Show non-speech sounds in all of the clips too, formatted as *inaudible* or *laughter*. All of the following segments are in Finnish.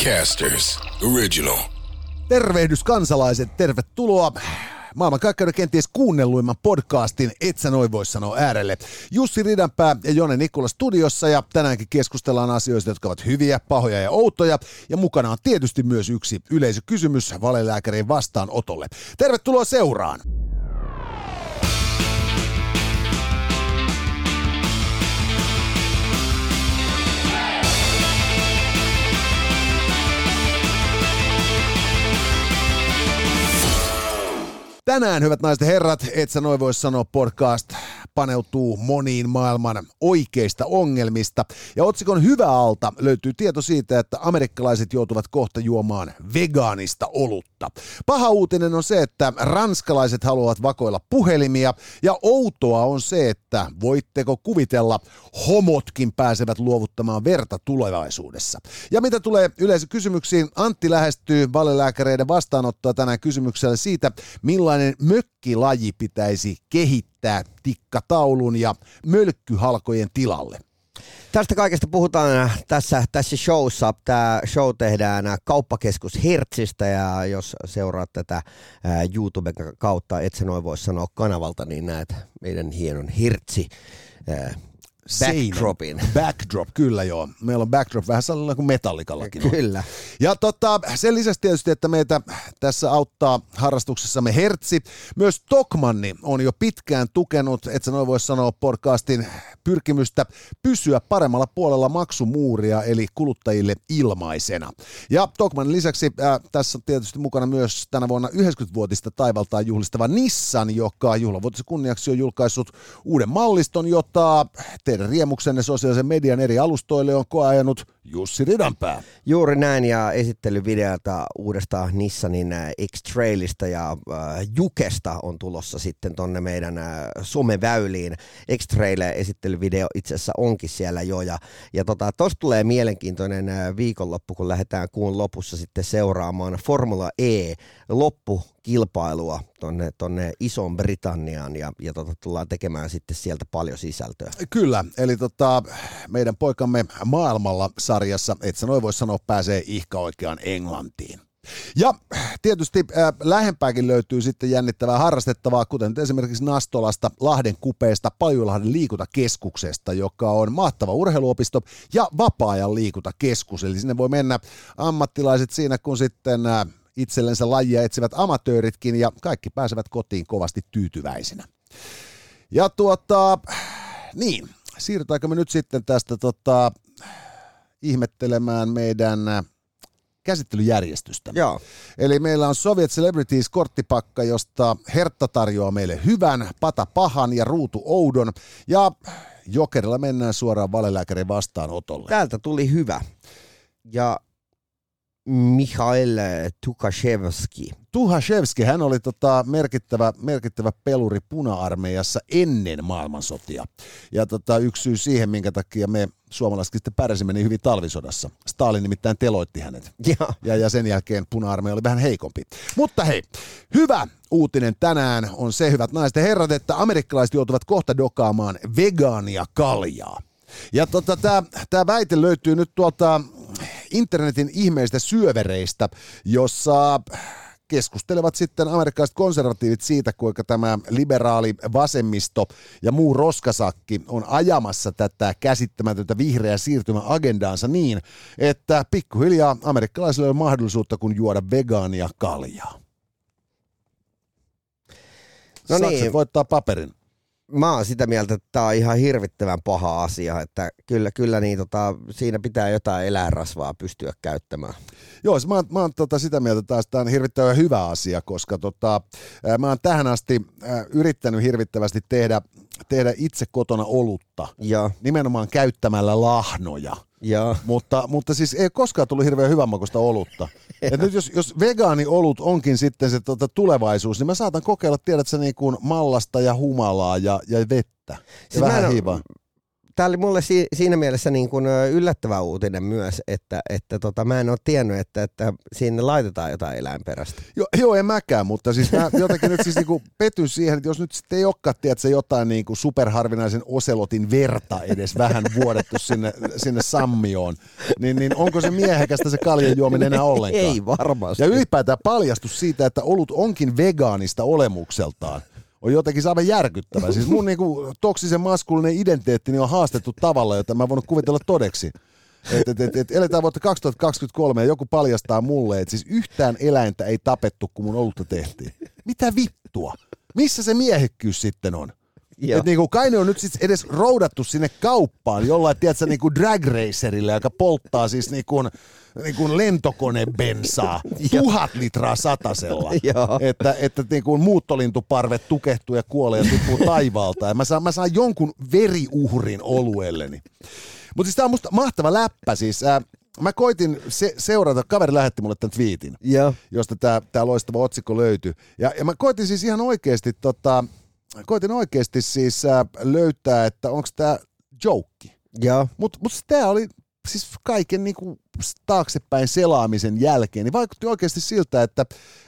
Podcasters Original. Tervehdys kansalaiset, tervetuloa maailman kaikkeuden kenties kuunnelluimman podcastin Et sä noin voi sanoa äärelle. Jussi Ridanpää ja Jone Nikula studiossa ja tänäänkin keskustellaan asioista, jotka ovat hyviä, pahoja ja outoja. Ja mukana on tietysti myös yksi yleisökysymys valelääkärin vastaanotolle. Tervetuloa seuraan! Tänään, hyvät naiset ja herrat, et sä noin voi sanoa podcast paneutuu moniin maailman oikeista ongelmista. Ja otsikon hyvä alta löytyy tieto siitä, että amerikkalaiset joutuvat kohta juomaan vegaanista olutta. Paha uutinen on se, että ranskalaiset haluavat vakoilla puhelimia ja outoa on se, että voitteko kuvitella, homotkin pääsevät luovuttamaan verta tulevaisuudessa. Ja mitä tulee yleisökysymyksiin, Antti lähestyy valelääkäreiden vastaanottoa tänään kysymyksellä siitä, millainen mökkilaji pitäisi kehittää tikkataulun ja mölkkyhalkojen tilalle. Tästä kaikesta puhutaan tässä, tässä showssa. Tämä show tehdään kauppakeskus Hertzistä ja jos seuraat tätä YouTuben kautta, et sä noin voi sanoa kanavalta, niin näet meidän hienon Hertzi Backdropin. Backdrop, kyllä joo. Meillä on backdrop vähän sellainen kuin metallikallakin. Kyllä. Ja tota, sen lisäksi tietysti, että meitä tässä auttaa harrastuksessamme Hertsi. Myös Tokmanni on jo pitkään tukenut, että sä noin voisi sanoa podcastin pyrkimystä pysyä paremmalla puolella maksumuuria, eli kuluttajille ilmaisena. Ja Tokmannin lisäksi äh, tässä on tietysti mukana myös tänä vuonna 90-vuotista taivaltaan juhlistava Nissan, joka juhlavuotisen kunniaksi on julkaissut uuden malliston, jota teidän riemuksenne sosiaalisen median eri alustoille on koajanut Jussi Ridanpää. Juuri näin ja esittelyvideota uudesta Nissanin äh, X-Trailista ja äh, Jukesta on tulossa sitten tonne meidän äh, someväyliin. X-Trail esittelyvideo itse asiassa onkin siellä jo ja, ja tota, tosta tulee mielenkiintoinen äh, viikonloppu, kun lähdetään kuun lopussa sitten seuraamaan Formula E loppukilpailua tonne, tonne Isoon Britanniaan ja, ja tota, tullaan tekemään sitten sieltä paljon sisältöä. Kyllä, eli tota, meidän poikamme maailmalla sarjassa, et sä noin voi sanoa, pääsee ihka oikeaan Englantiin. Ja tietysti äh, lähempääkin löytyy sitten jännittävää harrastettavaa, kuten esimerkiksi Nastolasta, Lahden kupeesta, Paljulahden liikuntakeskuksesta, joka on mahtava urheiluopisto ja vapaa-ajan liikuntakeskus. Eli sinne voi mennä ammattilaiset siinä, kun sitten äh, itsellensä lajia etsivät amatööritkin ja kaikki pääsevät kotiin kovasti tyytyväisinä. Ja tuota, niin, siirrytäänkö me nyt sitten tästä tota, ihmettelemään meidän äh, käsittelyjärjestystä. Joo. Eli meillä on Soviet Celebrities korttipakka, josta Hertta tarjoaa meille hyvän, Pata pahan ja Ruutu oudon. Ja Jokerilla mennään suoraan valelääkärin vastaanotolle. Täältä tuli hyvä. Ja Mikhail Tukashevski. Tuhashevski, hän oli tota merkittävä, merkittävä peluri puna-armeijassa ennen maailmansotia. Ja tota, yksi syy siihen, minkä takia me suomalaiset sitten pärjäsimme niin hyvin talvisodassa. Stalin nimittäin teloitti hänet. Ja. Ja, ja sen jälkeen puna-armeija oli vähän heikompi. Mutta hei, hyvä uutinen tänään on se, hyvät naiset ja herrat, että amerikkalaiset joutuvat kohta dokaamaan vegaania kaljaa. Ja tota, tämä väite löytyy nyt tuolta internetin ihmeistä syövereistä, jossa keskustelevat sitten amerikkalaiset konservatiivit siitä, kuinka tämä liberaali vasemmisto ja muu roskasakki on ajamassa tätä käsittämätöntä vihreää siirtymäagendaansa niin, että pikkuhiljaa amerikkalaisille on mahdollisuutta kun juoda vegaania kaljaa. No Sakset niin. voittaa paperin. Mä oon sitä mieltä, että tämä on ihan hirvittävän paha asia, että kyllä, kyllä niin, tota, siinä pitää jotain eläinrasvaa pystyä käyttämään. Joo, siis mä oon, mä oon tota sitä mieltä taas, että tämä on hirvittävän hyvä asia, koska tota, mä oon tähän asti yrittänyt hirvittävästi tehdä, tehdä itse kotona olutta, Ja, nimenomaan käyttämällä lahnoja. Ja Mutta, mutta siis ei koskaan tullut hirveän hyvänmakuista olutta. *laughs* Et nyt jos, jos vegaani olut onkin sitten se tota, tulevaisuus, niin mä saatan kokeilla, tiedätkö, niin kuin mallasta ja humalaa ja, ja vettä. Ja Siis mä en vähän hiivaa. Tämä oli mulle si- siinä mielessä niin kuin yllättävä uutinen myös, että, että tota, mä en ole tiennyt, että, että sinne laitetaan jotain eläinperäistä. Jo, joo, en mäkään, mutta siis mä jotenkin nyt siis niinku petyn siihen, että jos nyt sitten ei olekaan, tiedätkö, jotain niinku superharvinaisen oselotin verta edes vähän vuodettu sinne, sinne sammioon, niin, niin onko se miehekästä se kaljan juominen enää ollenkaan? Ei varmasti. Ja ylipäätään paljastus siitä, että olut onkin vegaanista olemukseltaan on jotenkin aivan järkyttävä. Siis mun niinku toksisen maskuliinen identiteetti on haastettu tavalla, jota mä voinut kuvitella todeksi. Et, et, et, et eletään vuotta 2023 ja joku paljastaa mulle, että siis yhtään eläintä ei tapettu, kun mun olutta tehtiin. Mitä vittua? Missä se miehekkyys sitten on? Et niinku, kai ne on nyt siis edes roudattu sinne kauppaan jollain, tiedätkö, niinku drag racerille, joka polttaa siis niinku, niinku lentokonebensaa *laughs* tuhat litraa satasella. *laughs* että, että niinku muuttolintuparvet tukehtuu ja kuolee ja tippuu *laughs* taivaalta. Ja mä saan, mä saan jonkun veriuhrin oluelleni. Mutta siis tää on musta mahtava läppä siis. Äh, mä koitin se, seurata, kaveri lähetti mulle tämän twiitin, ja. josta tämä tää loistava otsikko löytyi. Ja, ja mä koitin siis ihan oikeasti tota, koitin oikeasti siis äh, löytää, että onko tämä joke. Mutta mut tämä oli siis kaiken niinku taaksepäin selaamisen jälkeen, niin vaikutti oikeasti siltä, että,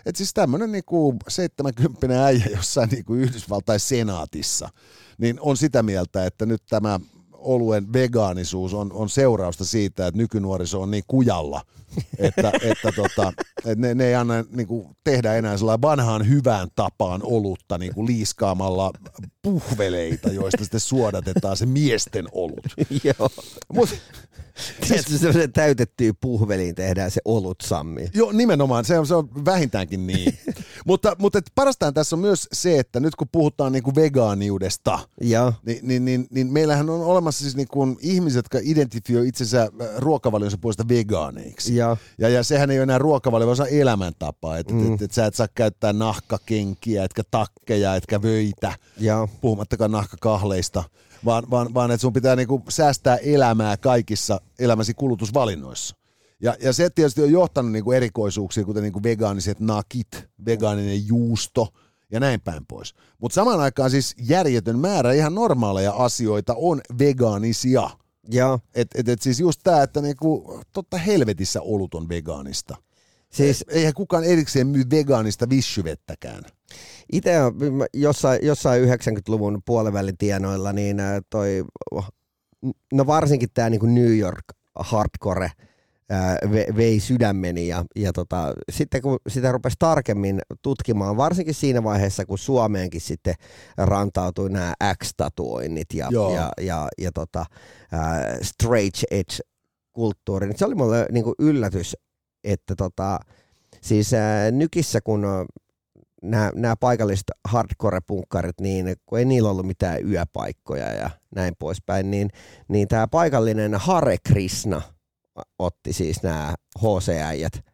että siis tämmöinen niinku 70 äijä jossain niinku Yhdysvaltain senaatissa, niin on sitä mieltä, että nyt tämä oluen vegaanisuus on, on seurausta siitä, että nykynuoriso on niin kujalla, että, *laughs* että, tota, että ne, ne ei anna niin kuin, tehdä enää sellainen vanhaan hyvään tapaan olutta niin kuin liiskaamalla puhveleita, joista sitten suodatetaan se miesten olut. *laughs* Joo. Mut, Siis, se täytettyy puhveliin tehdään se olut sammi. Joo, nimenomaan. Se on, se on vähintäänkin niin. *laughs* mutta mutta et parastaan tässä on myös se, että nyt kun puhutaan niinku vegaaniudesta, ja. Niin, niin, niin, niin, meillähän on olemassa siis niinku ihmiset, jotka identifioi itsensä äh, ruokavalionsa puolesta vegaaneiksi. Ja, ja, ja sehän ei ole enää ruokavalio, vaan elämäntapa. Että mm. et, et, et sä et saa käyttää nahkakenkiä, etkä takkeja, etkä vöitä, ja. puhumattakaan nahkakahleista vaan, vaan, vaan että sun pitää niinku säästää elämää kaikissa elämäsi kulutusvalinnoissa. Ja, ja se tietysti on johtanut niinku erikoisuuksia, kuten niinku vegaaniset nakit, vegaaninen juusto ja näin päin pois. Mutta samaan aikaan siis järjetön määrä ihan normaaleja asioita on vegaanisia. Ja. Et, et, et siis just tämä, että niinku, totta helvetissä olut on vegaanista. Siis, Eihän kukaan erikseen myy vegaanista vissyvettäkään. Itse jossain, jossain 90-luvun puolivälin tienoilla, niin toi, no varsinkin tämä niinku New York hardcore vei sydämeni ja, ja tota, sitten kun sitä rupesi tarkemmin tutkimaan, varsinkin siinä vaiheessa, kun Suomeenkin sitten rantautui nämä X-tatuoinnit ja, ja, ja, ja tota, ää, straight edge kulttuuri, niin se oli mulle niinku yllätys, että tota, siis ää, nykissä kun nämä paikalliset hardcore-punkkarit, niin kun ei niillä ollut mitään yöpaikkoja ja näin poispäin, niin, niin tämä paikallinen Hare Krishna otti siis nämä HC-äijät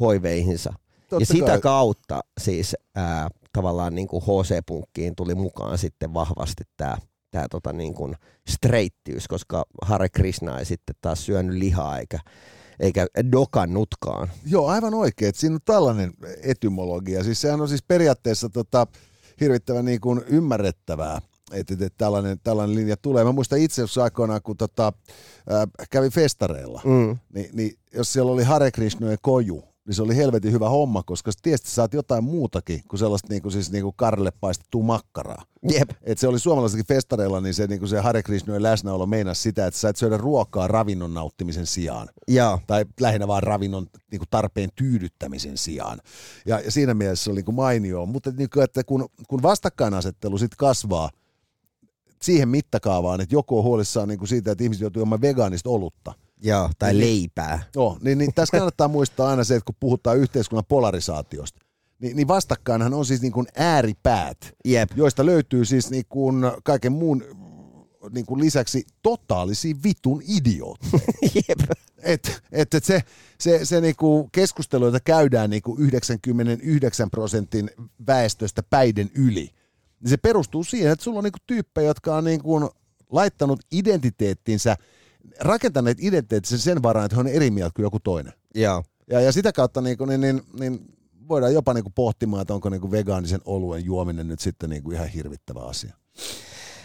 hoiveihinsa. Totta ja sitä kai. kautta siis ää, tavallaan niin kuin HC-punkkiin tuli mukaan sitten vahvasti tämä tää tota niin kuin streittiys, koska Hare Krishna ei sitten taas syönyt lihaa eikä eikä dokannutkaan. Joo, aivan oikein. Että siinä on tällainen etymologia. Siis sehän on siis periaatteessa tota, hirvittävän niin kuin ymmärrettävää, että, että tällainen, tällainen linja tulee. Mä muistan itse asiassa aikoinaan, kun tota, äh, kävin festareilla, mm. niin, niin jos siellä oli Hare Krishnojen koju, niin se oli helvetin hyvä homma, koska tietysti saat jotain muutakin kuin sellaista niin kuin, siis, niin kuin karille paistettua makkaraa. Jep. Et se oli suomalaisikin festareilla, niin se, niin kuin se Hare Krishnojen läsnäolo meinasi sitä, että sä et syödä ruokaa ravinnon nauttimisen sijaan. Ja. Tai lähinnä vaan ravinnon niin kuin tarpeen tyydyttämisen sijaan. Ja, ja siinä mielessä se oli niin kuin mainio. Mutta niin kuin, että kun, kun vastakkainasettelu sitten kasvaa, siihen mittakaavaan, että joku on huolissaan niin kuin siitä, että ihmiset joutuu juomaan vegaanista olutta – Joo, tai niin, leipää. Joo, niin, niin tässä kannattaa *laughs* muistaa aina se, että kun puhutaan yhteiskunnan polarisaatiosta, niin, niin vastakkainhan on siis niin kuin ääripäät, Jep. joista löytyy siis niin kuin kaiken muun niin kuin lisäksi totaalisia vitun idiootteja. *laughs* Et, et, et se, se, se niinku keskustelu, jota käydään niinku 99 prosentin väestöstä päiden yli, niin se perustuu siihen, että sulla on niinku tyyppejä, jotka on niinku laittanut identiteettinsä – rakentaneet identiteettisen sen varaan, että he on eri mieltä kuin joku toinen. Joo. Ja, ja sitä kautta niin, kuin, niin, niin, niin voidaan jopa niin kuin pohtimaan, että onko niin kuin vegaanisen oluen juominen nyt sitten niin kuin ihan hirvittävä asia.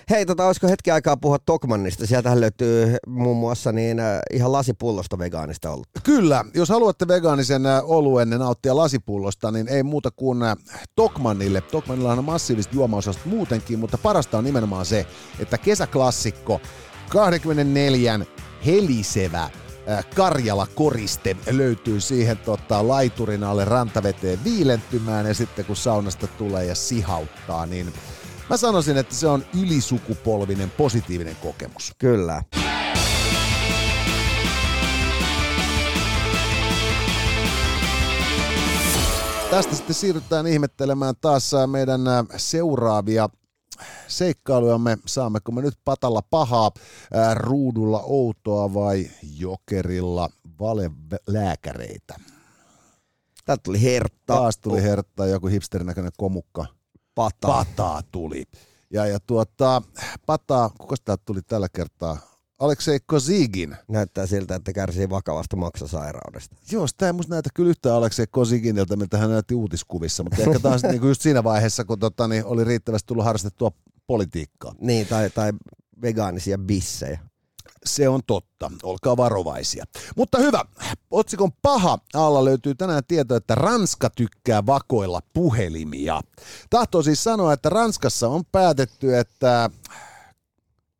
Hei, tota, olisiko hetki aikaa puhua Tokmannista? Sieltähän löytyy muun muassa niin, äh, ihan lasipullosta vegaanista ollut. Kyllä, jos haluatte vegaanisen äh, oluen nauttia lasipullosta, niin ei muuta kuin äh, Tokmannille. Tokmannilla on massiivista juomaosasta muutenkin, mutta parasta on nimenomaan se, että kesäklassikko 24 helisevä äh, Karjala koriste löytyy siihen tota, laiturin alle rantaveteen viilentymään ja sitten kun saunasta tulee ja sihauttaa, niin mä sanoisin, että se on ylisukupolvinen positiivinen kokemus. Kyllä. Tästä sitten siirrytään ihmettelemään taas äh, meidän äh, seuraavia seikkailujamme. Saammeko me nyt patalla pahaa, ää, ruudulla outoa vai jokerilla valelääkäreitä? Täältä tuli hertta. Taas tuli herttaa joku hipsterinäköinen komukka. Pata. Pataa tuli. Ja, ja tuota, pataa, kuka täältä tuli tällä kertaa? Aleksei Kozigin. Näyttää siltä, että kärsii vakavasta maksasairaudesta. Joo, sitä ei musta näytä kyllä yhtään Aleksei Koziginilta, miltä hän näytti uutiskuvissa, mutta ehkä taas niinku just siinä vaiheessa, kun tota, niin oli riittävästi tullut harrastettua politiikkaa. Niin, tai, tai vegaanisia bissejä. Se on totta. Olkaa varovaisia. Mutta hyvä. Otsikon paha alla löytyy tänään tieto, että Ranska tykkää vakoilla puhelimia. Tahtoo siis sanoa, että Ranskassa on päätetty, että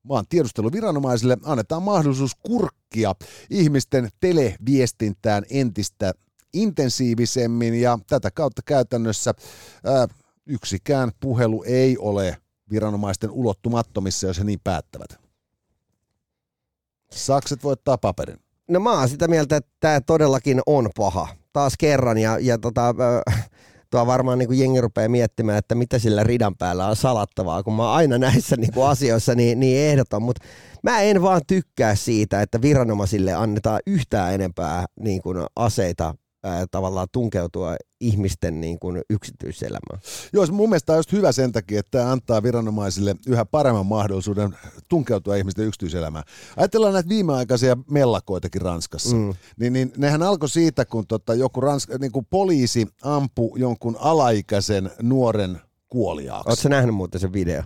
maan tiedusteluviranomaisille annetaan mahdollisuus kurkkia ihmisten televiestintään entistä intensiivisemmin ja tätä kautta käytännössä ää, yksikään puhelu ei ole viranomaisten ulottumattomissa, jos he niin päättävät. Sakset voittaa paperin. No mä oon sitä mieltä, että tämä todellakin on paha. Taas kerran ja, ja tota, tuo varmaan niin kuin jengi rupeaa miettimään, että mitä sillä ridan päällä on salattavaa, kun mä oon aina näissä niin kuin asioissa niin, niin ehdoton, mutta mä en vaan tykkää siitä, että viranomaisille annetaan yhtään enempää niin kuin aseita ää, tavallaan tunkeutua ihmisten niin kuin yksityiselämään. Joo, mun mielestä on just hyvä sen takia, että tämä antaa viranomaisille yhä paremman mahdollisuuden tunkeutua ihmisten yksityiselämään. Ajatellaan näitä viimeaikaisia mellakoitakin Ranskassa. Mm. Niin, niin nehän alkoi siitä, kun tota, joku ranska, niin kuin poliisi ampui jonkun alaikäisen nuoren kuoliaaksi. Oletko nähnyt muuten sen video?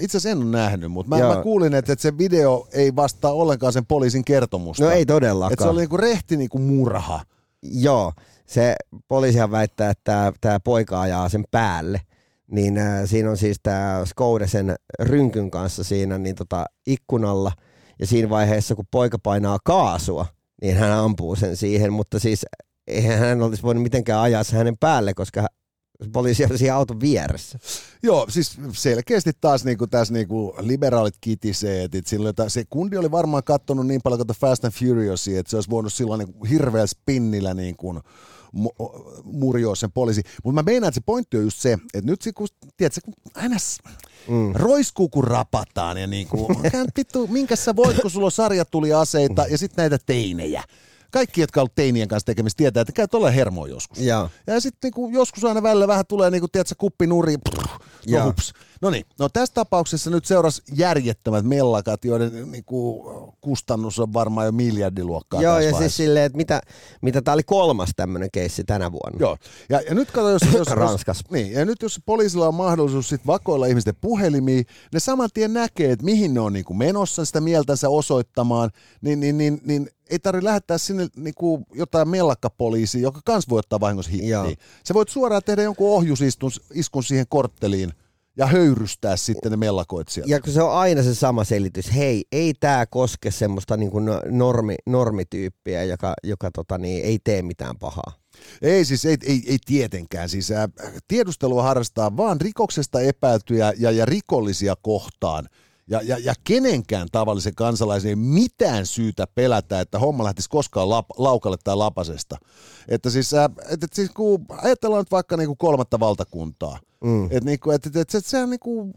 Itse asiassa en ole nähnyt, mutta mä, mä kuulin, että, että se video ei vastaa ollenkaan sen poliisin kertomusta. No ei todellakaan. Että se oli niinku rehti niinku murha. Joo, se poliisihan väittää, että tämä poika ajaa sen päälle. Niin äh, siinä on siis tämä Skoude sen rynkyn kanssa siinä niin tota, ikkunalla. Ja siinä vaiheessa, kun poika painaa kaasua, niin hän ampuu sen siihen. Mutta siis eihän hän olisi voinut mitenkään ajaa sen hänen päälle, koska poliisi oli siinä auton vieressä. Joo, siis selkeästi taas niinku tässä niinku liberaalit kitisee, että silloin, se kundi oli varmaan katsonut niin paljon kuin Fast and Furiousia, että se olisi voinut silloin niinku hirveällä spinnillä niinku murjoa sen poliisi. Mutta mä meinaan, että se pointti on just se, että nyt kun, tiedätkö, kun aina mm. roiskuu kun rapataan ja niinku, *laughs* vittu, minkä sä voit, kun sulla on sarjatuliaseita ja sitten näitä teinejä kaikki, jotka on ollut teinien kanssa tekemistä, tietää, että käy tuolla hermoa joskus. Ja, ja sitten niinku, joskus aina välillä vähän tulee, niinku, tiedätkö, kuppi nuri, no, hups. No niin, no tässä tapauksessa nyt seurasi järjettömät mellakat, joiden niinku, kustannus on varmaan jo miljardiluokkaa. Joo, ja vaiheessa. siis silleen, että mitä, mitä tämä oli kolmas tämmöinen keissi tänä vuonna. Joo, ja, ja nyt kato, jos, *coughs* jos, Ranskas. Niin, ja nyt jos poliisilla on mahdollisuus sit vakoilla ihmisten puhelimia, ne saman tien näkee, että mihin ne on niinku menossa sitä mieltänsä osoittamaan, niin, niin, niin, niin ei tarvitse lähettää sinne niinku jotain mellakkapoliisia, joka kans voi ottaa vahingossa hittiä. Se voit suoraan tehdä jonkun ohjusiskun siihen kortteliin ja höyrystää sitten ne mellakoit sieltä. Ja kun se on aina se sama selitys, hei, ei tämä koske semmoista niinku normi, normityyppiä, joka, joka tota niin, ei tee mitään pahaa. Ei siis, ei, ei, ei tietenkään. Siis, ää, tiedustelua harrastaa vaan rikoksesta epäiltyjä ja, ja rikollisia kohtaan – ja, ja, ja kenenkään tavallisen kansalaisen ei mitään syytä pelätä, että homma lähtisi koskaan lap, laukalle tai lapasesta. Että siis, äh, et, et siis kun ajatellaan nyt vaikka niinku kolmatta valtakuntaa, mm. että niinku, et, et, et, et se on niinku,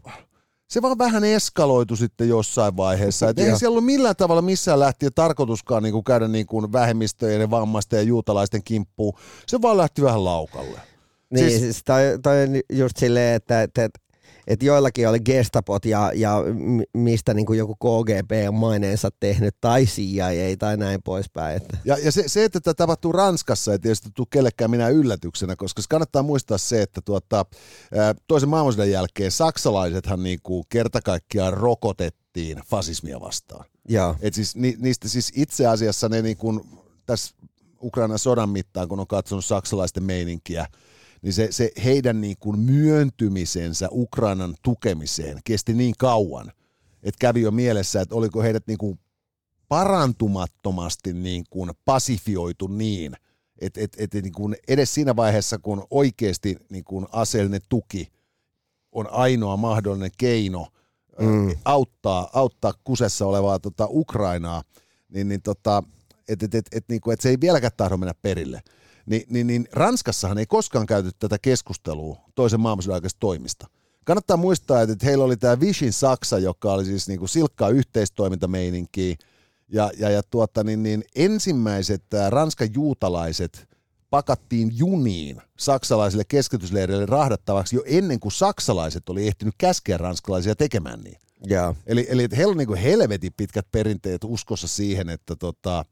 se vaan vähän eskaloitu sitten jossain vaiheessa. Et ei siellä ollut millään tavalla missään lähtien tarkoituskaan niinku käydä niinku vähemmistöjen ja vammaisten ja juutalaisten kimppuun. Se vaan lähti vähän laukalle. Niin, siis, siis toi, toi just silleen, että, että, että et joillakin oli gestapot ja, ja mistä niin kuin joku KGB on maineensa tehnyt tai CIA tai näin poispäin. Että. Ja, ja se, se, että tämä tapahtuu Ranskassa, ei tietysti tule kellekään minä yllätyksenä, koska kannattaa muistaa se, että tuota, toisen maailmansodan jälkeen saksalaisethan niin kuin kerta kaikkiaan rokotettiin fasismia vastaan. Ja. Et siis, ni, niistä siis itse asiassa ne niin kuin, tässä Ukrainan sodan mittaan, kun on katsonut saksalaisten meininkiä, niin se, se heidän niin kuin myöntymisensä Ukrainan tukemiseen kesti niin kauan, että kävi jo mielessä, että oliko heidät niin kuin parantumattomasti niin kuin pasifioitu niin, että et, et, niin kuin edes siinä vaiheessa, kun oikeasti niin kuin aseellinen tuki on ainoa mahdollinen keino mm. auttaa, auttaa kusessa olevaa tota Ukrainaa, niin, niin tota, että et, et, et, niin et se ei vieläkään tahdo mennä perille. Ni, niin, niin Ranskassahan ei koskaan käyty tätä keskustelua toisen maailmansodan aikaisesta toimista. Kannattaa muistaa, että heillä oli tämä Vishin Saksa, joka oli siis niin kuin silkkaa yhteistoimintameininkiä, ja, ja, ja tuota, niin, niin ensimmäiset Ranskan juutalaiset pakattiin juniin saksalaisille keskitysleireille rahdattavaksi jo ennen kuin saksalaiset oli ehtinyt käskeä ranskalaisia tekemään niin. Yeah. Eli, eli heillä on niin kuin helvetin pitkät perinteet uskossa siihen, että, tota,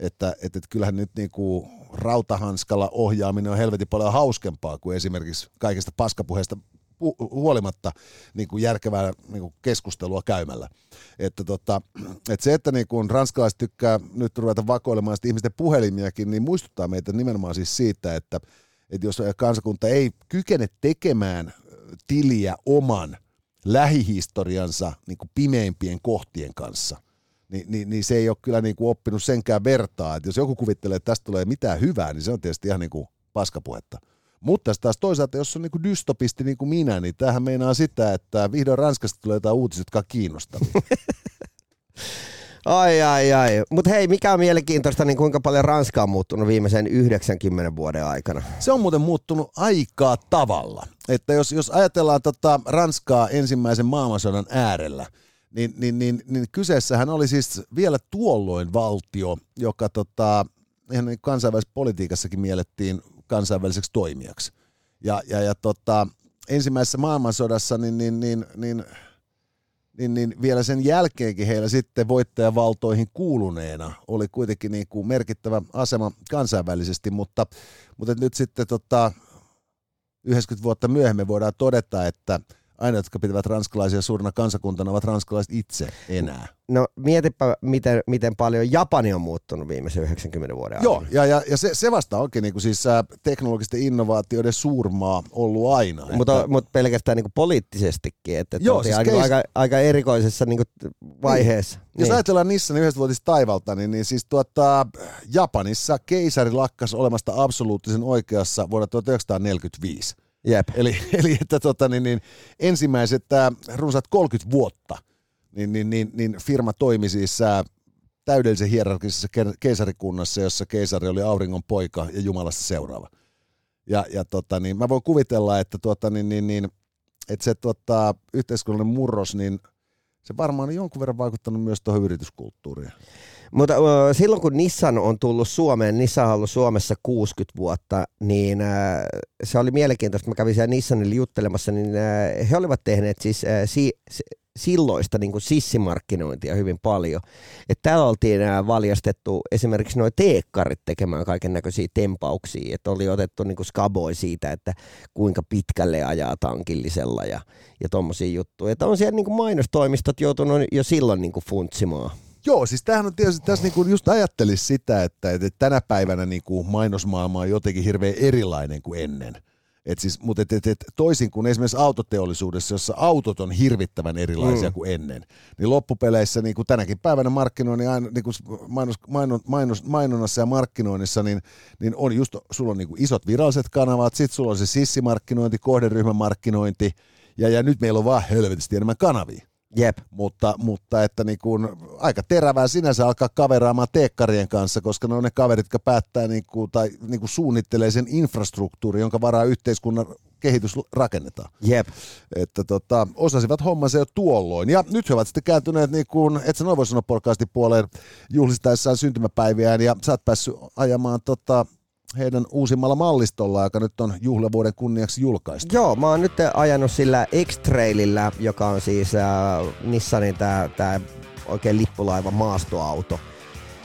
että, että, että kyllähän nyt niin kuin rautahanskalla ohjaaminen on helvetin paljon hauskempaa kuin esimerkiksi kaikista paskapuheista huolimatta niin kuin järkevää niin kuin keskustelua käymällä. Että, tota, että se, että niin kuin ranskalaiset tykkää nyt ruveta vakoilemaan ihmisten puhelimiakin, niin muistuttaa meitä nimenomaan siis siitä, että, että jos kansakunta ei kykene tekemään tiliä oman lähihistoriansa niin kuin pimeimpien kohtien kanssa, niin, niin, niin se ei ole kyllä niin kuin oppinut senkään vertaa. Että jos joku kuvittelee, että tästä tulee mitään hyvää, niin se on tietysti ihan niin kuin paskapuhetta. Mutta taas toisaalta, jos on niin dystopisti niin kuin minä, niin tämähän meinaa sitä, että vihdoin Ranskasta tulee jotain uutiset, jotka kiinnostavia. *laughs* Ai, ai, ai. Mutta hei, mikä on mielenkiintoista, niin kuinka paljon Ranska on muuttunut viimeisen 90 vuoden aikana? Se on muuten muuttunut aikaa tavalla. Että jos, jos ajatellaan tota Ranskaa ensimmäisen maailmansodan äärellä, niin, niin, niin, niin kyseessähän oli siis vielä tuolloin valtio, joka tota, ihan niin kansainvälisessä politiikassakin miellettiin kansainväliseksi toimijaksi. Ja, ja, ja tota, ensimmäisessä maailmansodassa niin, niin, niin, niin, niin, niin vielä sen jälkeenkin heillä sitten voittajavaltoihin kuuluneena oli kuitenkin niin kuin merkittävä asema kansainvälisesti, mutta, mutta nyt sitten tota, 90 vuotta myöhemmin voidaan todeta, että – aina, jotka pitävät ranskalaisia suurena kansakuntana, ovat ranskalaiset itse enää. No mietipä, miten, miten paljon Japani on muuttunut viimeisen 90 vuoden aikana. Joo, ja, ja, ja se, se vasta onkin niin kuin siis äh, teknologisten innovaatioiden suurmaa ollut aina. Mutta, että... mutta pelkästään niin kuin poliittisestikin, että, että Joo, siis aika, keis... aika, aika erikoisessa niin kuin vaiheessa. Niin. Jos niin. ajatellaan Nissanin yhdessävuotis taivalta, niin, niin siis tuota, Japanissa keisari lakkas olemasta absoluuttisen oikeassa vuonna 1945. Jep. *laughs* Eli, eli että tota, niin, niin, ensimmäiset äh, runsaat 30 vuotta niin, niin, niin, niin firma toimi siis äh, täydellisen hierarkisessa keisarikunnassa, jossa keisari oli auringon poika ja Jumalasta seuraava. Ja, ja tota, niin, mä voin kuvitella, että, tota, niin, niin, niin, että se tota, yhteiskunnallinen murros, niin se varmaan on jonkun verran vaikuttanut myös tuohon yrityskulttuuriin. Mutta silloin kun Nissan on tullut Suomeen, Nissan on ollut Suomessa 60 vuotta, niin se oli mielenkiintoista. Mä kävin siellä Nissanille juttelemassa, niin he olivat tehneet siis si- silloista niin kuin sissimarkkinointia hyvin paljon. Et täällä oltiin valjastettu esimerkiksi noin teekkarit tekemään kaiken näköisiä tempauksia, että oli otettu niin kuin skaboi siitä, että kuinka pitkälle ajaa tankillisella ja, ja tuommoisia juttuja. Että on siellä niin kuin mainostoimistot joutunut jo silloin niin kuin funtsimaan. Joo, siis tämähän on tietysti, tässä niinku just ajattelisi sitä, että, että tänä päivänä niinku mainosmaailma on jotenkin hirveän erilainen kuin ennen. Et siis, mutta et, et, et, toisin kuin esimerkiksi autoteollisuudessa, jossa autot on hirvittävän erilaisia mm. kuin ennen, niin loppupeleissä niin kuin tänäkin päivänä markkinoinnin, niin kuin mainos, mainos, mainos, mainonnassa ja markkinoinnissa, niin, niin on just, sulla on niin kuin isot viralliset kanavat, sitten sulla on se sissimarkkinointi, kohderyhmämarkkinointi, ja, ja nyt meillä on vaan hölvetisti enemmän kanavia. Jep. Mutta, mutta että niin kuin, aika terävää sinänsä alkaa kaveraamaan teekkarien kanssa, koska ne on ne kaverit, jotka päättää niin kuin, tai niin kuin suunnittelee sen infrastruktuuri, jonka varaa yhteiskunnan kehitys rakennetaan. Jep. Että tota, osasivat hommansa jo tuolloin. Ja nyt he ovat sitten kääntyneet, niin kuin, et sä noin voi sanoa podcastin puoleen juhlistaessaan syntymäpäiviään, ja sä oot päässyt ajamaan tota, heidän uusimmalla mallistolla, joka nyt on juhlavuoden kunniaksi julkaistu. Joo, mä oon nyt ajanut sillä X-Trailillä, joka on siis äh, Nissanin tää oikein lippulaiva maastoauto.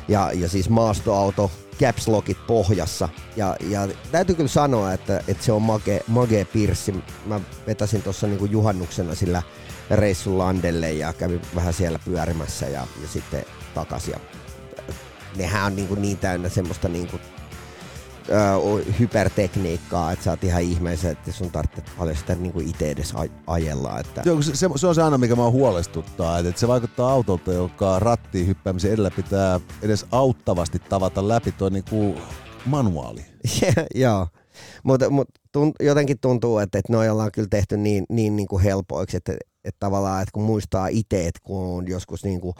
Ja, ja siis maastoauto, caps lockit pohjassa. Ja, ja täytyy kyllä sanoa, että, että se on mage, pirssi. Mä vetäsin tuossa niinku juhannuksena sillä reissun landelle ja kävin vähän siellä pyörimässä ja, ja sitten takaisin. Ja nehän on niin, niin täynnä semmoista niin kuin hypertekniikkaa, että sä oot ihan ihmeessä, että sun tarvitsee paljon sitä niin kuin itse edes ajella. Että... Joo, se, se, on se aina, mikä mä huolestuttaa, että, että se vaikuttaa autolta, joka rattiin hyppäämisen edellä pitää edes auttavasti tavata läpi tuo niin kuin manuaali. *laughs* Joo, mutta mut, tunt, jotenkin tuntuu, että, että noi ollaan kyllä tehty niin, niin, niin kuin helpoiksi, että että tavallaan, että kun muistaa itse, että kun on joskus niin kuin,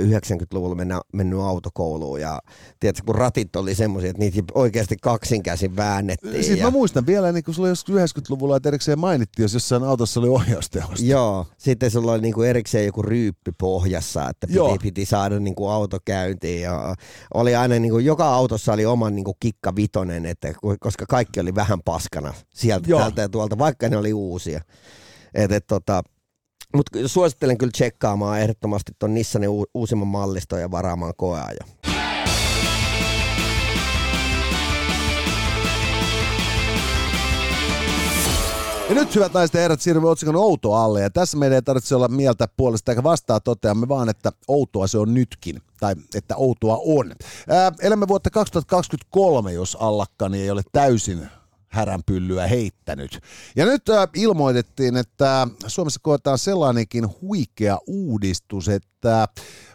90-luvulla mennä, mennyt autokouluun ja tiedätkö, kun ratit oli semmoisia, että niitä oikeasti kaksinkäsin väännettiin. Siis ja... mä muistan vielä, niin kun sulla joskus 90-luvulla, että erikseen mainittiin, jos jossain autossa oli ohjausteosta. Joo, sitten sulla oli niin kuin erikseen joku ryyppi pohjassa, että piti, piti saada niin kuin auto käyntiin. Ja oli aina, niin kuin, joka autossa oli oma niin kuin kikka vitonen, että, koska kaikki oli vähän paskana sieltä täältä ja tuolta, vaikka ne oli uusia. Et, et, tota, mutta suosittelen kyllä tsekkaamaan ehdottomasti tuon Nissanin uusimman malliston ja varaamaan koeajo. Ja nyt hyvät naiset ja herrat, siirrymme otsikon outo alle. Ja tässä meidän ei tarvitse olla mieltä puolesta eikä vastaa toteamme vaan, että outoa se on nytkin. Tai että outoa on. Ää, elämme vuotta 2023, jos Allakkani ei ole täysin häränpyllyä heittänyt. Ja nyt äh, ilmoitettiin, että Suomessa koetaan sellainenkin huikea uudistus, että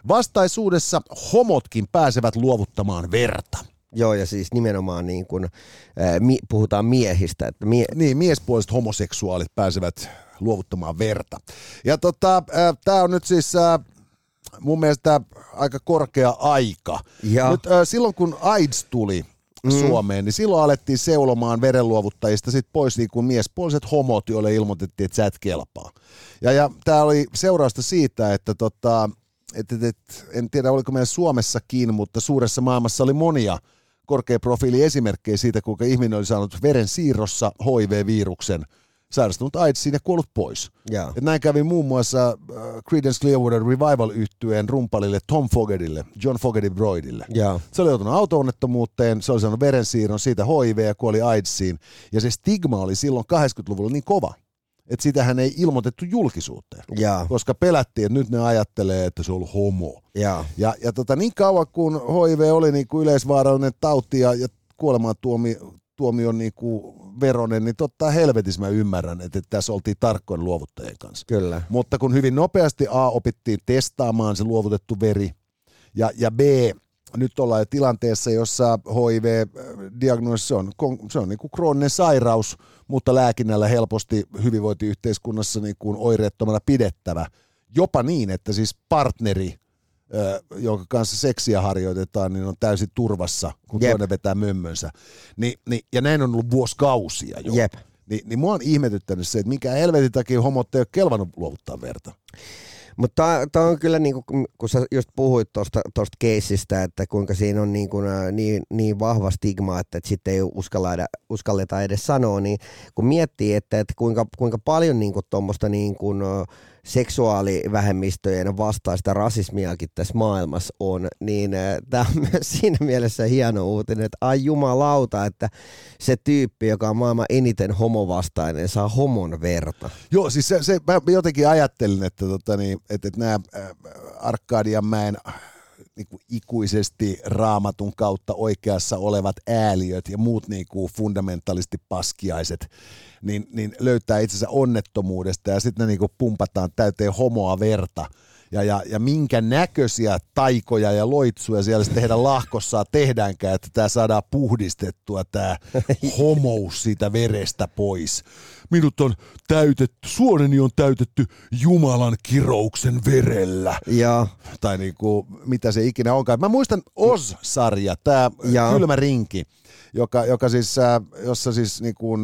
vastaisuudessa homotkin pääsevät luovuttamaan verta. Joo, ja siis nimenomaan niin kuin, äh, mi- puhutaan miehistä. Että mie- niin, miespuoliset homoseksuaalit pääsevät luovuttamaan verta. Ja tota, äh, tämä on nyt siis äh, mun mielestä aika korkea aika. Ja. Nyt äh, silloin kun AIDS tuli, mm. Suomeen, niin silloin alettiin seulomaan verenluovuttajista sit pois niin kuin miespuoliset homot, joille ilmoitettiin, että sä et kelpaa. Ja, ja tämä oli seurausta siitä, että tota, et, et, et, en tiedä oliko meillä Suomessakin, mutta suuressa maailmassa oli monia korkea profiili esimerkkejä siitä, kuinka ihminen oli saanut veren siirrossa HIV-viruksen – sairastunut AIDSiin ja kuollut pois. Yeah. Et näin kävi muun muassa uh, Creedence Clearwater revival yhtyeen rumpalille Tom Fogertille, John Fogerty Broidille. Yeah. Se oli joutunut auto-onnettomuuteen, se oli saanut verensiirron, siitä HIV ja kuoli AIDSiin. Ja se stigma oli silloin 80-luvulla niin kova, että sitähän ei ilmoitettu julkisuuteen, yeah. koska pelättiin, että nyt ne ajattelee, että se on ollut homo. Yeah. Ja, ja tota, niin kauan kun HIV oli niin kuin yleisvaarallinen tauti ja, ja kuolemaan tuomi, tuomion niin kuin veronen, niin totta helvetissä mä ymmärrän, että, tässä oltiin tarkkoin luovuttajien kanssa. Kyllä. Mutta kun hyvin nopeasti A opittiin testaamaan se luovutettu veri, ja, ja B, nyt ollaan jo tilanteessa, jossa HIV-diagnoosi se on, se on niin kuin krooninen sairaus, mutta lääkinnällä helposti hyvinvointiyhteiskunnassa niin kuin oireettomana pidettävä. Jopa niin, että siis partneri jonka kanssa seksiä harjoitetaan, niin on täysin turvassa, kun Jep. toinen vetää mömmönsä. Ni, ni, ja näin on ollut vuosikausia jo. Jep. Ni, niin mua on ihmetyttänyt se, että mikä helvetin takia homot ei ole kelvannut luovuttaa verta. Mutta tämä on kyllä, niin kuin, kun sä just puhuit tuosta keisistä, että kuinka siinä on niin, kuin, niin, niin vahva stigma, että, että sitten ei uskalleta, uskalleta edes sanoa, niin kun miettii, että, että kuinka, kuinka paljon niin tuommoista niin kuin, seksuaalivähemmistöjen vastaista rasismiakin tässä maailmassa on, niin äh, tämä on myös *laughs* siinä mielessä hieno uutinen, että ai jumalauta, että se tyyppi, joka on maailman eniten homovastainen, saa homon verta. Joo, siis se, se mä jotenkin ajattelin, että, tota, niin, että, että nämä äh, Arkadianmäen niin kuin ikuisesti raamatun kautta oikeassa olevat ääliöt ja muut niin kuin fundamentalisti paskiaiset, niin, niin löytää itsensä onnettomuudesta ja sitten ne niin kuin pumpataan täyteen homoa verta. Ja, ja, ja minkä näköisiä taikoja ja loitsuja siellä sitten heidän lahkossaan tehdäänkään, että tämä saadaan puhdistettua, tämä homous siitä verestä pois. Minut on täytetty, suoneni on täytetty Jumalan kirouksen verellä. Ja. Tai niinku, mitä se ikinä onkaan. Mä muistan Oz-sarja, tämä Kylmä rinki, joka, joka siis, äh, jossa siis niinku,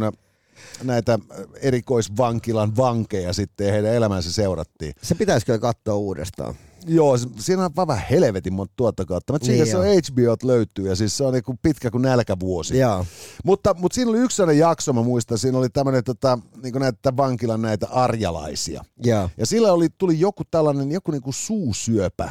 näitä erikoisvankilan vankeja sitten ja heidän elämänsä seurattiin. Se pitäisi kyllä katsoa uudestaan. Joo, siinä on vaan vähän helvetin monta tuottokautta. Mutta Niin siinä se on HBO löytyy ja siis se on niinku pitkä kuin nälkävuosi. Joo. Mutta, mutta siinä oli yksi sellainen jakso, mä muistan, siinä oli tämmöinen tota, niin näitä vankilan näitä arjalaisia. Joo. Ja sillä oli, tuli joku tällainen, joku niinku suusyöpä.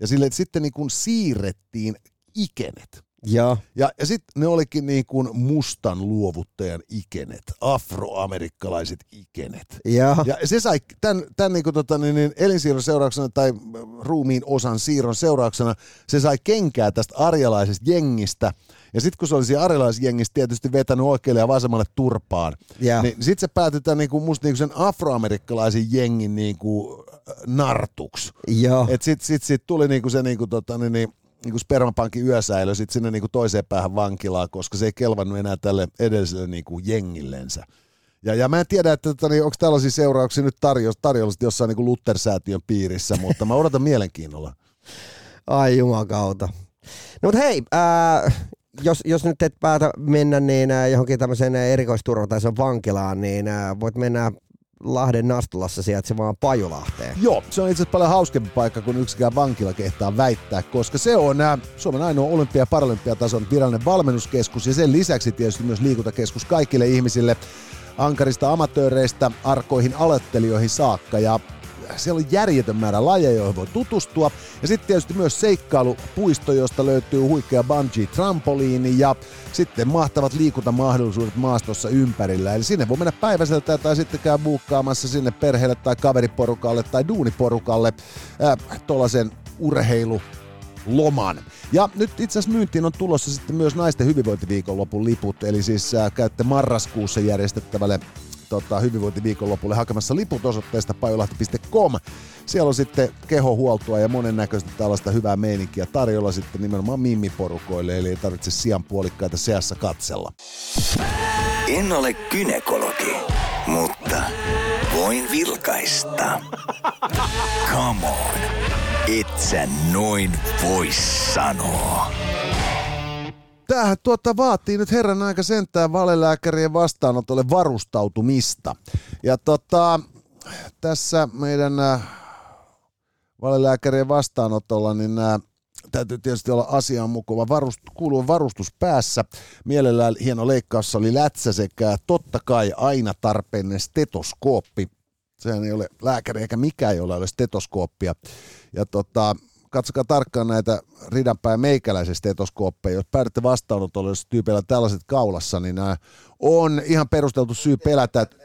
Ja sille sitten niinku siirrettiin ikenet. Joo. Ja, ja sitten ne olikin niin kuin mustan luovuttajan ikenet, afroamerikkalaiset ikenet. Joo. Ja se sai tämän, tämän niin kuin tota, niin, niin elinsiirron seurauksena tai ruumiin osan siirron seurauksena, se sai kenkää tästä arjalaisesta jengistä. Ja sitten kun se oli siinä arjalaisjengissä tietysti vetänyt oikealle ja vasemmalle turpaan, Joo. niin sitten se päätyi tämän niin kuin, musta niin kuin sen afroamerikkalaisen jengin niin kuin, äh, nartuksi. Joo. Et sit, sit, tuli niinku se niinku tota, niin, niin, niinku spermapankin yösäilö sit sinne niinku toiseen päähän vankilaa, koska se ei kelvannut enää tälle edelliselle niinku jengillensä. Ja, ja mä en tiedä, että tota, niin, onko tällaisia seurauksia nyt tarjolla, tarjolla jossain niinku Luther-säätiön piirissä, mutta mä odotan mielenkiinnolla. *laughs* Ai jumakauta. No mutta hei, ää, jos, jos nyt et päätä mennä niin ää, johonkin tämmöiseen erikoisturvataisen vankilaan, niin ää, voit mennä Lahden Nastulassa sijaitsevaan Pajulahteen. Joo, se on itse asiassa paljon hauskempi paikka kuin yksikään vankila kehtaa väittää, koska se on äh, Suomen ainoa olympia- ja paralympiatason virallinen valmennuskeskus ja sen lisäksi tietysti myös liikuntakeskus kaikille ihmisille ankarista amatööreistä arkoihin aloittelijoihin saakka ja siellä on järjetön määrä lajeja, joihin voi tutustua. Ja sitten tietysti myös seikkailupuisto, josta löytyy huikea bungee trampoliini ja sitten mahtavat liikuntamahdollisuudet maastossa ympärillä. Eli sinne voi mennä päiväseltä tai sitten käy buukkaamassa sinne perheelle tai kaveriporukalle tai duuniporukalle äh, tuollaisen urheilu loman. Ja nyt itse asiassa myyntiin on tulossa sitten myös naisten hyvinvointiviikonlopun liput, eli siis äh, käytte marraskuussa järjestettävälle tota, hyvinvointiviikonlopulle hakemassa liput osoitteesta pajolahti.com. Siellä on sitten kehohuoltoa ja monennäköistä tällaista hyvää meininkiä tarjolla sitten nimenomaan mimmiporukoille, eli ei tarvitse sian puolikkaita seassa katsella. En ole kynekologi, mutta voin vilkaista. Come on, et sä noin voi sanoa. Tämähän tuota vaatii nyt herran aika sentään valelääkärien vastaanotolle varustautumista. Ja tota, tässä meidän äh, valelääkärien vastaanotolla, niin äh, täytyy tietysti olla asianmukuva varust, kuuluva varustus päässä. Mielellään hieno leikkaus oli lätsä sekä totta kai aina tarpeellinen stetoskooppi. Sehän ei ole lääkäri eikä mikään, jolla ei ole stetoskooppia. Ja tota, katsokaa tarkkaan näitä ridanpää meikäläisen stetoskooppeja. Jos päädytte vastaanotolle, jos tyypeillä tällaiset kaulassa, niin nämä on ihan perusteltu syy pelätä, että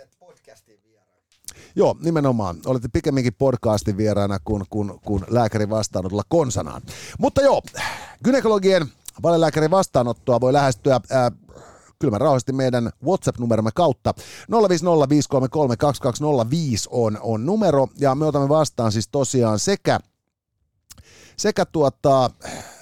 Joo, nimenomaan. Olette pikemminkin podcastin vieraana kuin, kuin, kuin lääkärin vastaanotolla konsanaan. Mutta joo, gynekologien valelääkärin vastaanottoa voi lähestyä ää, kylmän rauhallisesti meidän WhatsApp-numeromme kautta. 050533205 on, on numero ja me otamme vastaan siis tosiaan sekä sekä tuota,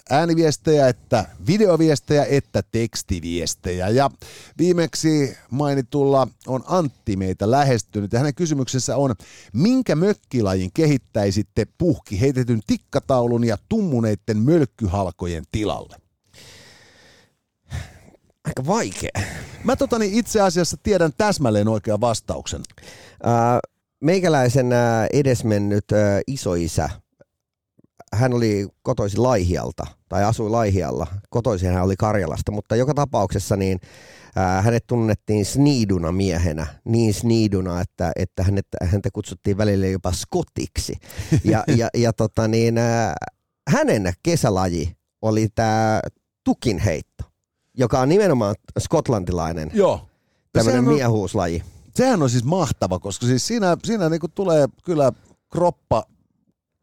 ääniviestejä että videoviestejä että tekstiviestejä. Ja viimeksi mainitulla on Antti meitä lähestynyt ja hänen kysymyksensä on, minkä mökkilajin kehittäisitte puhki heitetyn tikkataulun ja tummuneiden mölkkyhalkojen tilalle? Aika vaikea. Mä totani itse asiassa tiedän täsmälleen oikean vastauksen. Ää, meikäläisen edesmennyt ää, isoisä, hän oli kotoisin Laihialta, tai asui Laihialla. Kotoisin hän oli Karjalasta, mutta joka tapauksessa niin ää, hänet tunnettiin sniiduna miehenä, niin sniiduna, että, että hänet, häntä kutsuttiin välillä jopa skotiksi. Ja, *laughs* ja, ja tota niin, ää, hänen kesälaji oli tämä tukinheitto, joka on nimenomaan skotlantilainen Joo. tämmöinen Sehän on- miehuuslaji. Sehän on siis mahtava, koska siis siinä, siinä niinku tulee kyllä kroppa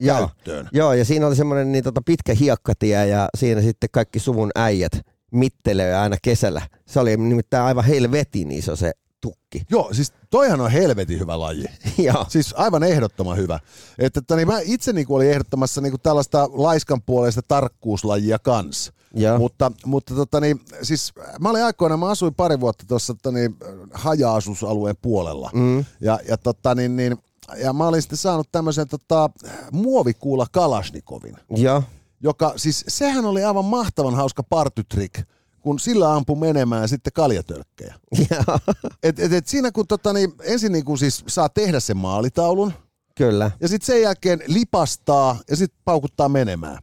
Joo. käyttöön. Joo, ja siinä oli semmoinen niin tota pitkä hiekkatie ja siinä sitten kaikki suvun äijät mittelöi aina kesällä. Se oli nimittäin aivan helvetin iso se tukki. Joo, siis toihan on helvetin hyvä laji. *laughs* Joo. Siis aivan ehdottoman hyvä. Että, että niin mä itse niin olin ehdottamassa niin tällaista laiskan puolesta tarkkuuslajia kans. Joo. Mutta, mutta tota niin, siis mä olin aikoina, mä asuin pari vuotta tuossa tota niin, haja-asusalueen puolella. Mm. Ja, ja, tota niin, niin, ja mä olin sitten saanut tämmöisen tota, muovikuula Kalashnikovin, Joo. joka siis sehän oli aivan mahtavan hauska partytrik, kun sillä ampui menemään sitten kaljatölkkejä. Et, et, et siinä kun tota, niin, ensin niin kun siis saa tehdä sen maalitaulun, Kyllä. Ja sitten sen jälkeen lipastaa ja sitten paukuttaa menemään.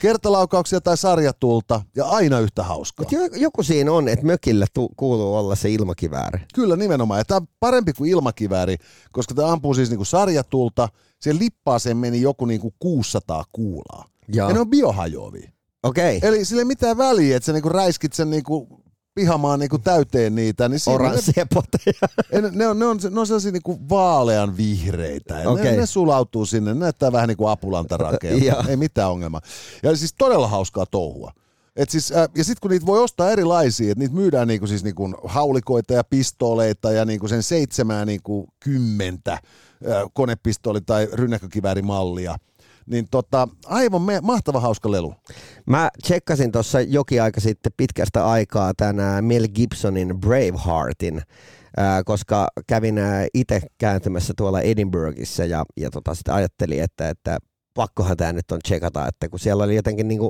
Kertalaukauksia tai sarjatulta ja aina yhtä hauskaa. Mut jo- joku siinä on, että mökillä tu- kuuluu olla se ilmakivääri. Kyllä nimenomaan. Ja tämä on parempi kuin ilmakivääri, koska tämä ampuu siis niinku sarjatulta. Siihen lippaaseen meni joku niinku 600 kuulaa. Joo. Ja ne on biohajoavia. Okei. Okay. Eli sillä ei mitään väliä, että sä niinku räiskit sen niinku pihamaan niinku täyteen niitä. Niin ne, Oranssia poteja. *laughs* ne, ne, on, ne, on, ne on sellaisia niinku vaalean vihreitä. Okei. ne, ne, sulautuu sinne. Ne näyttää vähän niin kuin apulantarakkeelta. *laughs* Joo. ei mitään ongelmaa. Ja siis todella hauskaa touhua. Et siis, äh, ja sitten kun niitä voi ostaa erilaisia, että niitä myydään niinku siis niinku haulikoita ja pistoleita ja niinku sen seitsemää niinku kymmentä äh, konepistooli- tai rynnäkkökiväärimallia, niin tota, aivan me- mahtava hauska lelu. Mä tsekkasin tuossa jokin aika sitten pitkästä aikaa tämän Mel Gibsonin Braveheartin, koska kävin itse kääntymässä tuolla Edinburghissa ja, ja tota, sitten ajattelin, että, että pakkohan tämä nyt on tsekata, että kun siellä oli jotenkin niin,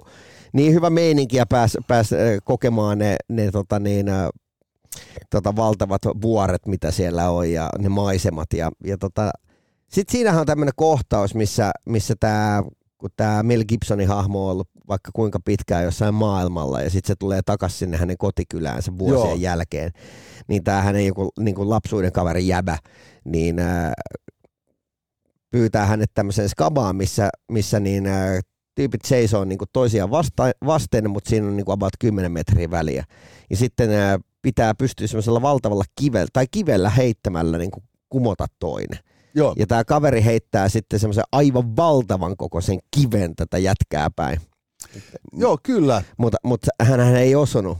niin hyvä meininki ja pääsi pääs, ää, kokemaan ne, ne tota niin, tota valtavat vuoret, mitä siellä on ja ne maisemat ja, ja tota, sitten siinähän on tämmöinen kohtaus, missä, missä tämä kun tämä Mel Gibsonin hahmo on ollut vaikka kuinka pitkään jossain maailmalla ja sitten se tulee takaisin sinne hänen kotikyläänsä vuosien Joo. jälkeen, niin tämä hänen joku niin kuin lapsuuden kaveri jäbä, niin ää, pyytää hänet tämmöiseen skabaan, missä, missä niin, ää, tyypit seisoo niin kuin toisiaan vasta, vasten, mutta siinä on niin kuin about 10 metriä väliä. Ja sitten ää, pitää pystyä semmoisella valtavalla kivellä tai kivellä heittämällä niin kuin kumota toinen. Joo, Ja tämä kaveri heittää sitten semmoisen aivan valtavan kokoisen kiven tätä jätkää päin. joo kyllä. Mutta, mutta hän, hän ei osunut.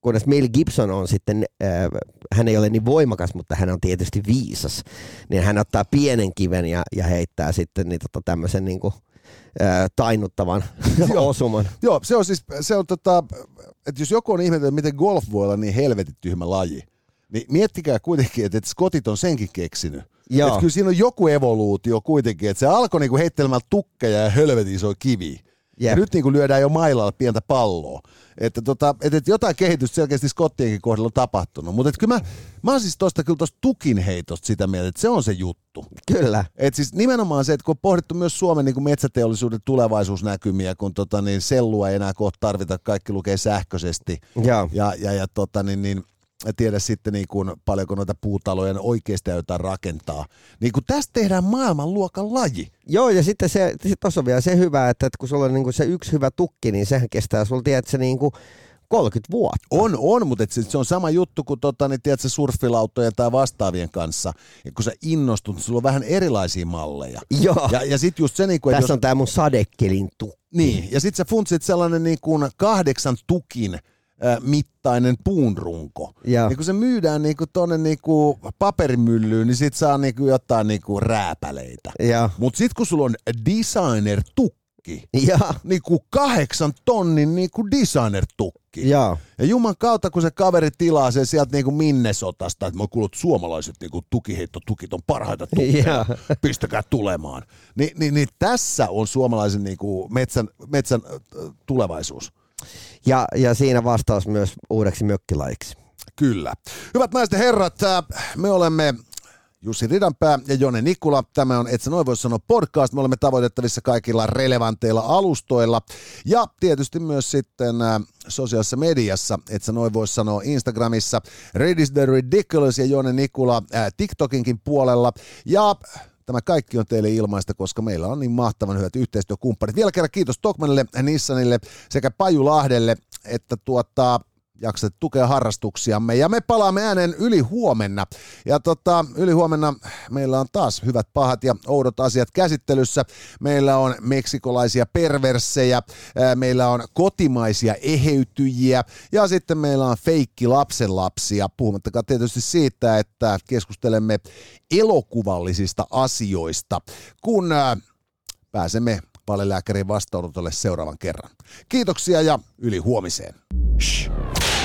Kunnes Mel Gibson on sitten, äh, hän ei ole niin voimakas, mutta hän on tietysti viisas. Niin hän ottaa pienen kiven ja, ja heittää sitten niin tota tämmöisen niin kuin, äh, tainnuttavan *laughs* Joo. osuman. Joo, se on siis, se on tota, että jos joku on ihmetellyt, miten golf voi olla niin helvetin tyhmä laji, niin miettikää kuitenkin, että, että skotit on senkin keksinyt. Joo. Että kyllä siinä on joku evoluutio kuitenkin, että se alkoi niinku heittelemään tukkeja ja helvetin isoja kiviä. Ja nyt niinku lyödään jo mailalla pientä palloa. Että tota, et, et jotain kehitystä selkeästi skottienkin kohdalla on tapahtunut. Mutta kyllä mä, mä oon siis tosta kyllä tosta tukin heitosta sitä mieltä, että se on se juttu. Kyllä. Et siis nimenomaan se, että kun on pohdittu myös Suomen niin kuin metsäteollisuuden tulevaisuusnäkymiä, kun tota, niin sellua ei enää kohta tarvita, kaikki lukee sähköisesti. Joo. Ja, ja, ja tota, niin, niin, tiedä sitten niin kuin, paljonko noita puutaloja oikeasti aiotaan rakentaa. Niin kun tästä tehdään maailmanluokan laji. Joo, ja sitten se, tuossa on vielä se hyvä, että, että kun sulla on niinku se yksi hyvä tukki, niin sehän kestää sulla, tiedät, se niinku 30 vuotta. On, on, mutta et se, on sama juttu kuin tota, niin, tiedätkö, surfilautojen tai vastaavien kanssa. Ja kun sä innostut, niin sulla on vähän erilaisia malleja. Joo. Ja, ja sitten just se, niin kuin, Tässä on tämä mun sadekelin tukki. Niin, ja sitten sä funtsit sellainen niin kuin kahdeksan tukin mittainen puunrunko. Joo. Niin kun se myydään niin kuin tonne niin kuin paperimyllyyn, niin sit saa niin kuin jotain niin kuin rääpäleitä. Mutta sitten kun sulla on designer-tukki, Joo. niin kuin kahdeksan tonnin niin kuin designer-tukki. Joo. Ja Juman kautta, kun se kaveri tilaa sen sieltä niinku Minnesotasta, että mä kuulut suomalaiset niinku tukiheittotukit on parhaita tukkeja, pistäkää tulemaan. Ni, niin, niin tässä on suomalaisen niinku metsän, metsän äh, tulevaisuus. Ja, ja siinä vastaus myös uudeksi mökkilajiksi. Kyllä. Hyvät naiset ja herrat, äh, me olemme Jussi Ridanpää ja Jone Nikula. Tämä on, et sä noin voi sanoa, podcast. Me olemme tavoitettavissa kaikilla relevanteilla alustoilla. Ja tietysti myös sitten äh, sosiaalisessa mediassa, et sä noin voi sanoa Instagramissa. Red is the Ridiculous ja Jone Nikula äh, TikTokinkin puolella. Ja Tämä kaikki on teille ilmaista, koska meillä on niin mahtavan hyvät yhteistyökumppanit. Vielä kerran kiitos Tokmanille, Nissanille sekä Pajulahdelle, että tuota, jaksat tukea harrastuksiamme. Ja me palaamme äänen yli huomenna. Ja tota, yli huomenna meillä on taas hyvät, pahat ja oudot asiat käsittelyssä. Meillä on meksikolaisia perversejä, meillä on kotimaisia eheytyjiä ja sitten meillä on feikki lapsenlapsia. Puhumattakaan tietysti siitä, että keskustelemme elokuvallisista asioista, kun ää, pääsemme valelääkärin vastaanotolle seuraavan kerran. Kiitoksia ja yli huomiseen.